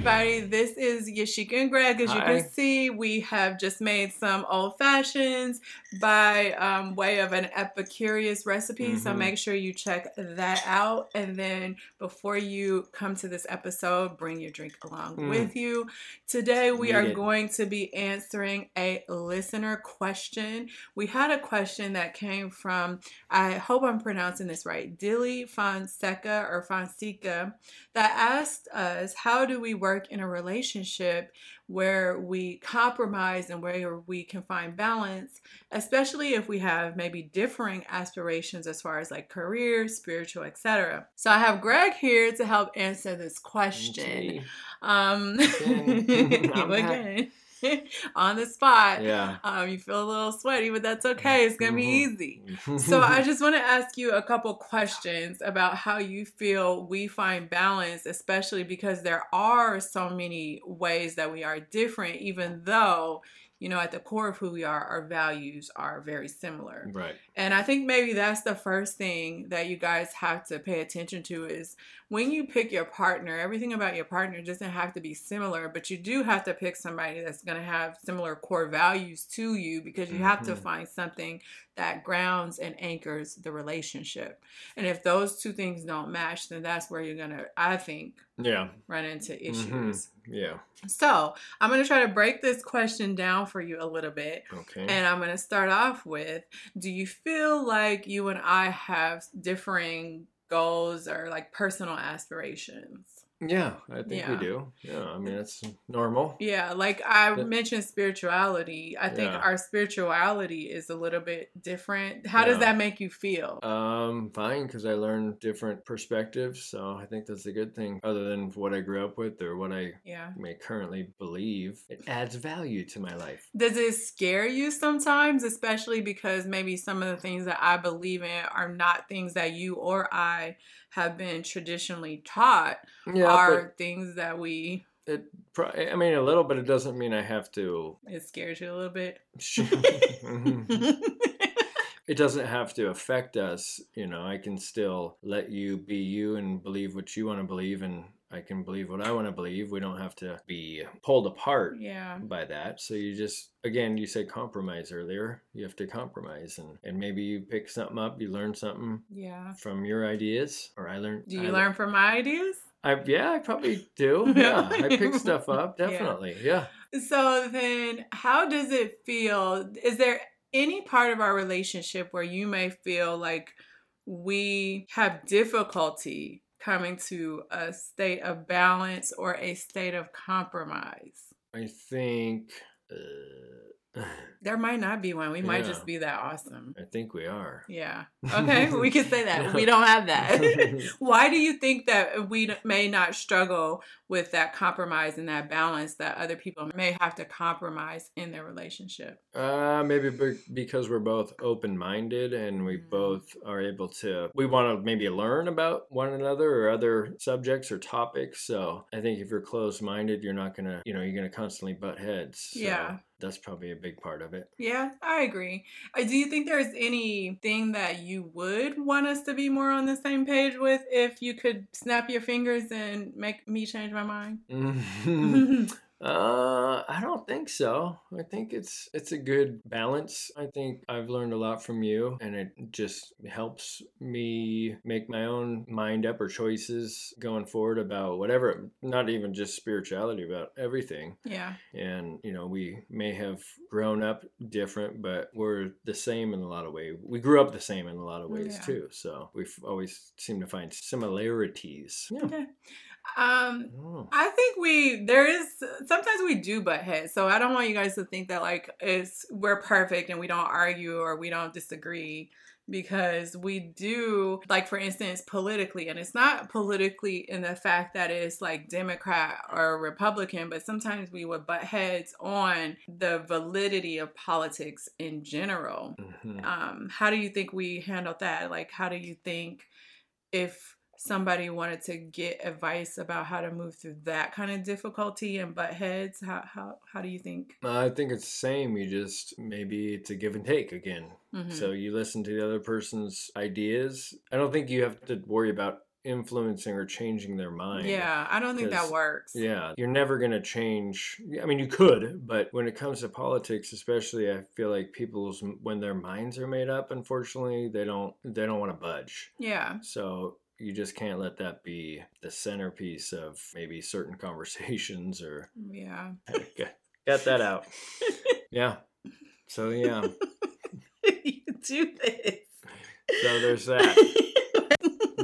everybody. This is Yashica and Greg. As you can see, we have just made some old fashions by um, way of an Epicurious recipe. So Mhm. make sure you check that out. And then before you come to this episode, bring your drink along Mm. with you. Today, we Need are it. going to be answering a listener question. We had a question that came from, I hope I'm pronouncing this right, Dilly Fonseca or Fonseca that asked us how do we work in a relationship where we compromise and where we can find balance especially if we have maybe differing aspirations as far as like career spiritual etc so i have greg here to help answer this question Okay. um Again. I'm back. again on the spot Yeah. um you feel a little sweaty but that's okay it's gonna be Mhm. easy so I just want to ask you a couple questions about how you feel we find balance, especially because there are so many ways that we are different, even though, you know, at the core of who we are, our values are very similar. right. And I think maybe that's the first thing that you guys have to pay attention to is when you pick your partner, everything about your partner doesn't have to be similar, but you do have to pick somebody that's going to have similar core values to you because you have to Mhm. find something that grounds and anchors the relationship. And if those two things don't match, then that's where you're to, I think, Yeah. run into Mhm. issues. Yeah. So I'm to try to break this question down for you a little bit. Okay. And I'm to start off with Do you feel like you and I have differing goals or like personal aspirations? Yeah, I think Yeah. we do. Yeah, I mean it's normal. Yeah, like I Yeah. mentioned spirituality. I think Yeah. our spirituality is a little bit different. How does that make you feel? Um, fine, because I learned different perspectives, so I think that's a good thing. Other than what I grew up with or what I yeah. may currently believe, it adds value to my life. Does it scare you sometimes, especially because maybe some of the things that I believe in are not things that you or I have been traditionally taught, Yeah, are things that we, it. I mean, a little, but it doesn't mean I have to. it scares you a little bit. Mhm. it doesn't have to affect us. You know, I can still let you be you and believe what you want to believe, and I can believe what I want to believe. We don't have to be pulled apart yeah. by that. So you just, again, you said compromise earlier. You have to compromise, and and maybe you pick something up, you learn something Yeah. from your ideas, or I learn Do you I, learn from my ideas? I yeah, I probably do. Yeah, I pick stuff up Yeah. definitely. Yeah. So then, how does it feel? Is there any part of our relationship where you may feel like we have difficulty coming to a state of balance or a state of compromise? I think. Uh, There might not be one. We might Yeah. just be that awesome. I think we are. Yeah. Okay, we can say that. We don't have that. Why do you think that we may not struggle with that compromise and that balance that other people may have to compromise in their relationship? Uh, maybe be- because we're both open-minded and we Mhm. both are able to. We want to maybe learn about one another or other subjects or topics. So I think if you're closed-minded, you're not gonna, you know, you're gonna constantly butt heads. So Yeah. That's probably a big part of it. Yeah, I agree. Uh, Do you think there's anything that you would want us to be more on the same page with if you could snap your fingers and make me change my mind? Uh, I don't think so. I think it's it's a good balance. I think I've learned a lot from you, and it just helps me make my own mind up or choices going forward about whatever. Not even just spirituality, about everything. yeah. And you know, we may have grown up different, but we're the same in a lot of ways. We grew up the same in a lot of ways Yeah. too. So we've always seemed to find similarities. Yeah. Okay. Um, Oh. I think we there is sometimes we do butt heads, so I don't want you guys to think that like it's we're perfect and we don't argue or we don't disagree because we do like for instance politically and it's not politically in the fact that it's like democrat or republican but sometimes we would butt heads on the validity of politics in general Mhm. um, how do you think we handled that? Like, how do you think if somebody wanted to get advice about how to move through that kind of difficulty and butt heads, how how how do you think? I think it's the same. You just maybe it's a give and take again. Mhm. So you listen to the other person's ideas. I don't think you have to worry about influencing or changing their mind. Yeah, I don't think that works. Yeah, you're never going to change. I mean, you could, but when it comes to politics, especially, I feel like people's when their minds are made up, unfortunately, they don't they don't want to budge. Yeah. So you just can't let that be the centerpiece of maybe certain conversations or Yeah. get, that out. Yeah. So yeah. you do this. So there's that.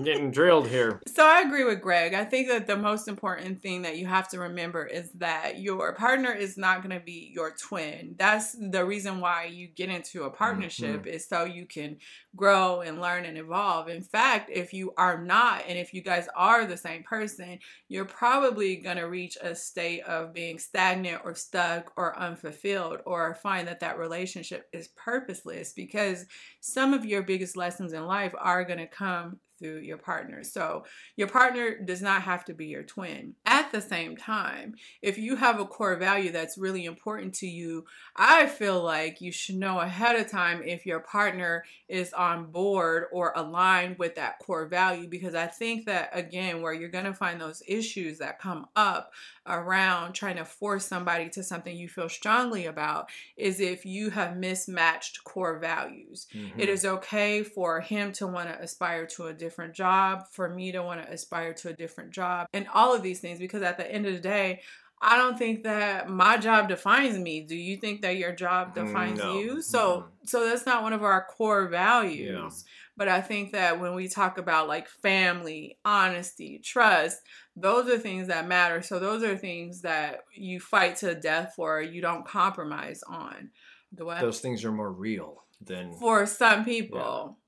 I'm getting drilled here. So I agree with Greg. I think that the most important thing that you have to remember is that your partner is not going to be your twin. That's the reason why you get into a partnership mm-hmm. is so you can grow and learn and evolve. In fact, if you are not and if you guys are the same person, you're probably going to reach a state of being stagnant or stuck or unfulfilled or find that that relationship is purposeless because some of your biggest lessons in life are going to come through your partner. So your partner does not have to be your twin. At the same time, if you have a core value that's really important to you, I feel like you should know ahead of time if your partner is on board or aligned with that core value because I think that again where you're going to find those issues that come up around trying to force somebody to something you feel strongly about is if you have mismatched core values. Mhm. It is okay for him to want to aspire to a different job, for me to want to aspire to a different job, and all of these things because at the end of the day, I don't think that my job defines me. Do you think that your job defines No. you? So so that's not one of our core values. Yeah. But I think that when we talk about like family, honesty, trust, those are things that matter. So those are things that you fight to death for, you don't compromise on. Do I? Those things are more real than for some people.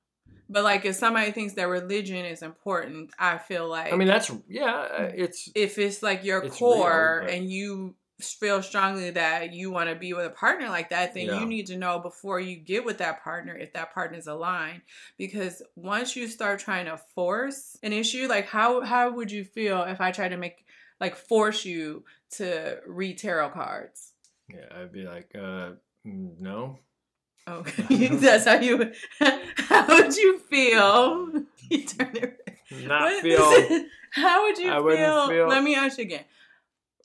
But like if somebody thinks that religion is important, I feel like I mean, that's yeah. It's if it's like your It's core real, but- and you feel strongly that you want to be with a partner like that, then Yeah. you need to know before you get with that partner if that partner is aligned. Because once you start trying to force an issue, like how how would you feel if I tried to make like force you to read tarot cards? yeah. I'd be like, uh, mm, no. Okay, that's how you. How would you feel? You turn it. Not What- feel. How would you I feel? feel- Let me ask you again.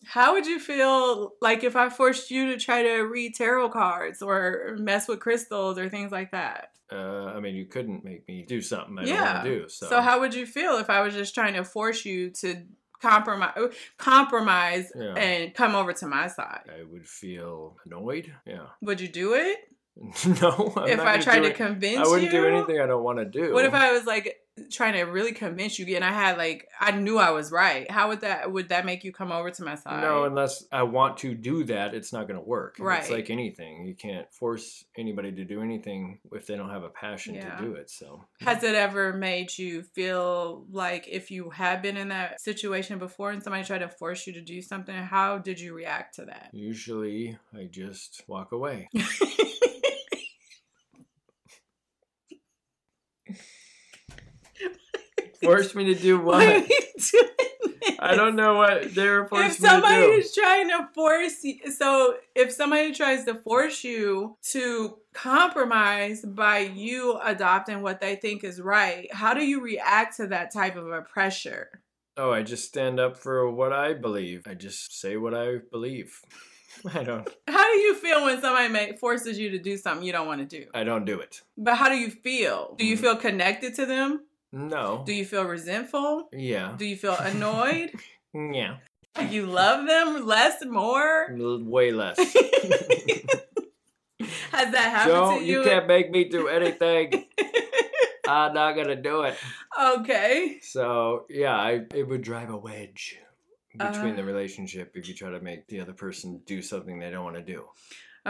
How would you feel like if I forced you to try to read tarot cards or mess with crystals or things like that? Uh, I mean, you couldn't make me do something I Yeah. don't want to do. So, So. how would you feel if I was just trying to force you to compromise, compromise, Yeah. and come over to my side? I would feel annoyed. Yeah. Would you do it no. I'm if I tried to convince I wouldn't you? do anything I don't want to do. What if I was like trying to really convince you and I had like I knew I was right? How would that would that make you come over to my side? No, unless I want to do that, it's not going to work. It's Right. like anything. You can't force anybody to do anything if they don't have a passion Yeah. to do it. So, Has it ever made you feel like if you had been in that situation before and somebody tried to force you to do something, how did you react to that? usually I just walk away. Force me to do Why are what? you doing this? I don't know what they were If me somebody to do. is trying to force you, so if somebody tries to force you to compromise by you adopting what they think is right, how do you react to that type of a pressure? Oh, I just stand up for what I believe. I just say what I believe. I don't. How do you feel when somebody make, forces you to do something you don't want to do? I don't do it. But how do you feel? Do you Mhm. feel connected to them? No. Do you feel resentful? yeah. Do you feel annoyed? Yeah. you love them less, and more? Way less. Has that happened so to you you? can't make me do anything. I'm not gonna do it. okay. So yeah, I it would drive a wedge between the Uh. relationship if you try to make the other person do something they don't want to do.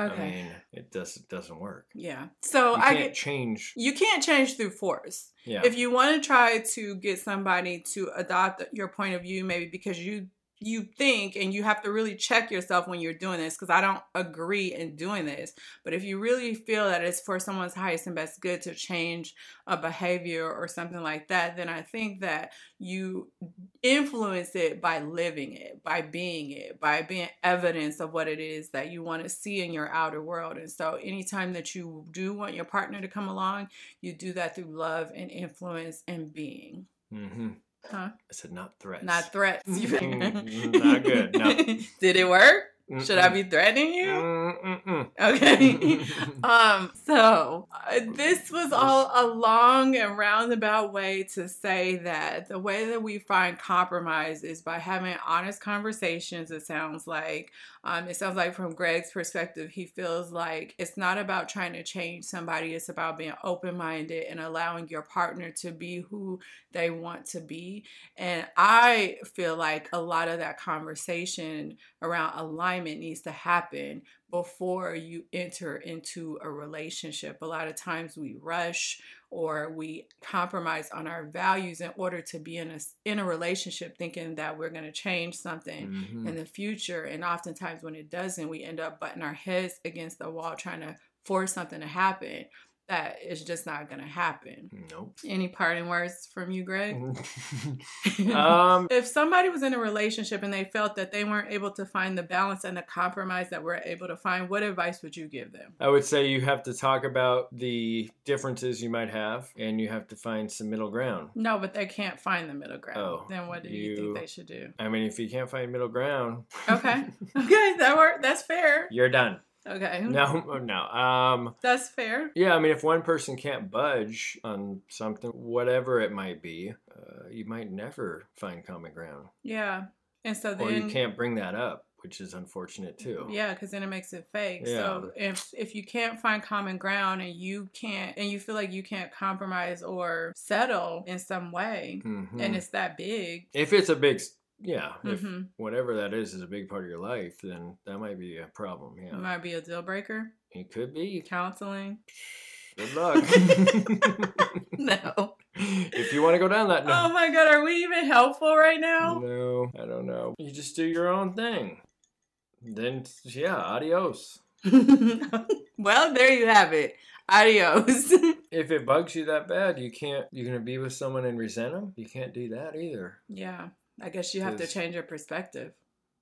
Okay. I mean, it does it doesn't work. yeah. So You I can't change. you can't change through force. Yeah. If you want to try to get somebody to adopt your point of view, maybe because you you think and you have to really check yourself when you're doing this because I don't agree in doing this. But if you really feel that it's for someone's highest and best good to change a behavior or something like that, then I think that you influence it by living it, by being it, by being evidence of what it is that you want to see in your outer world. And so anytime that you do want your partner to come along, you do that through love and influence and being. hmm Huh? I said not threats. Not threats. Mm, not good, no. Did it work? Should I be threatening you? Mm-mm-mm. Okay. um, so uh, this was all a long and roundabout way to say that the way that we find compromise is by having honest conversations. It sounds like, um, it sounds like from Greg's perspective, he feels like it's not about trying to change somebody. It's about being open minded and allowing your partner to be who they want to be. And I feel like a lot of that conversation around alignment needs to happen before you enter into a relationship. A lot of times we rush or we compromise on our values in order to be in a in a relationship thinking that we're going to change something Mhm. in the future and oftentimes when it doesn't we end up butting our heads against the wall trying to force something to happen that is just not going to happen. Nope. Any parting words from you, Greg? um, if somebody was in a relationship and they felt that they weren't able to find the balance and the compromise that we're able to find, what advice would you give them? I would say you have to talk about the differences you might have, and you have to find some middle ground. No, but they can't find the middle ground. Oh, then what do you, you- think they should do? I mean, if you can't find middle ground, Okay. Okay, that work. That's fair. you're done. Okay. No, no. Um, That's fair. yeah, I mean, if one person can't budge on something, whatever it might be, uh, you might never find common ground, Yeah. And so then or you can't bring that up, which is unfortunate too. Yeah, because then it makes it fake. Yeah. So if if you can't find common ground and you can't and you feel like you can't compromise or settle in some way, Mhm. and it's that big, if it's a big, yeah, if Mhm. whatever that is is a big part of your life, then that might be a problem. Yeah, it might be a deal breaker. it could be. Counseling. Good luck. No. if you want to go down that, No. Oh my god, are we even helpful right now? No, I don't know. You just do your own thing. Then, yeah, adios. well, there you have it. Adios. If it bugs you that bad, you can't. You're gonna be with someone and resent them. You can't do that either. yeah, I guess you have to change your perspective.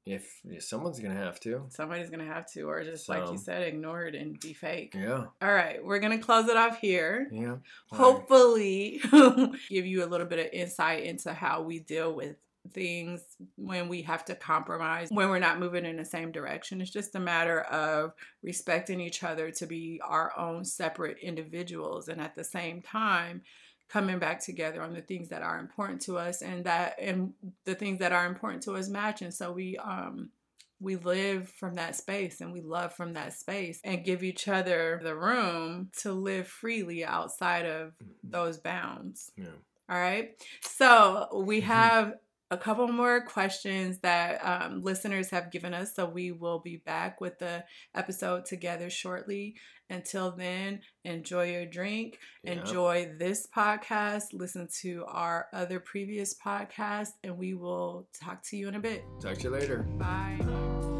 If yeah, someone's gonna have to. Somebody's gonna have to, or just like you said, ignore it and be fake. Yeah, All right, we're gonna close it off here. yeah. All right. Hopefully, give you a little bit of insight into how we deal with things when we have to compromise, when we're not moving in the same direction. It's just a matter of respecting each other to be our own separate individuals and at the same time coming back together on the things that are important to us and that and the things that are important to us match and so we um we live from that space and we love from that space and give each other the room to live freely outside of those bounds. Yeah. All right. So we Mhm. have a couple more questions that um, listeners have given us. So we will be back with the episode together shortly. Until then, enjoy your drink, Yeah. enjoy this podcast, listen to our other previous podcasts, and we will talk to you in a bit. Talk to you later. Bye. It's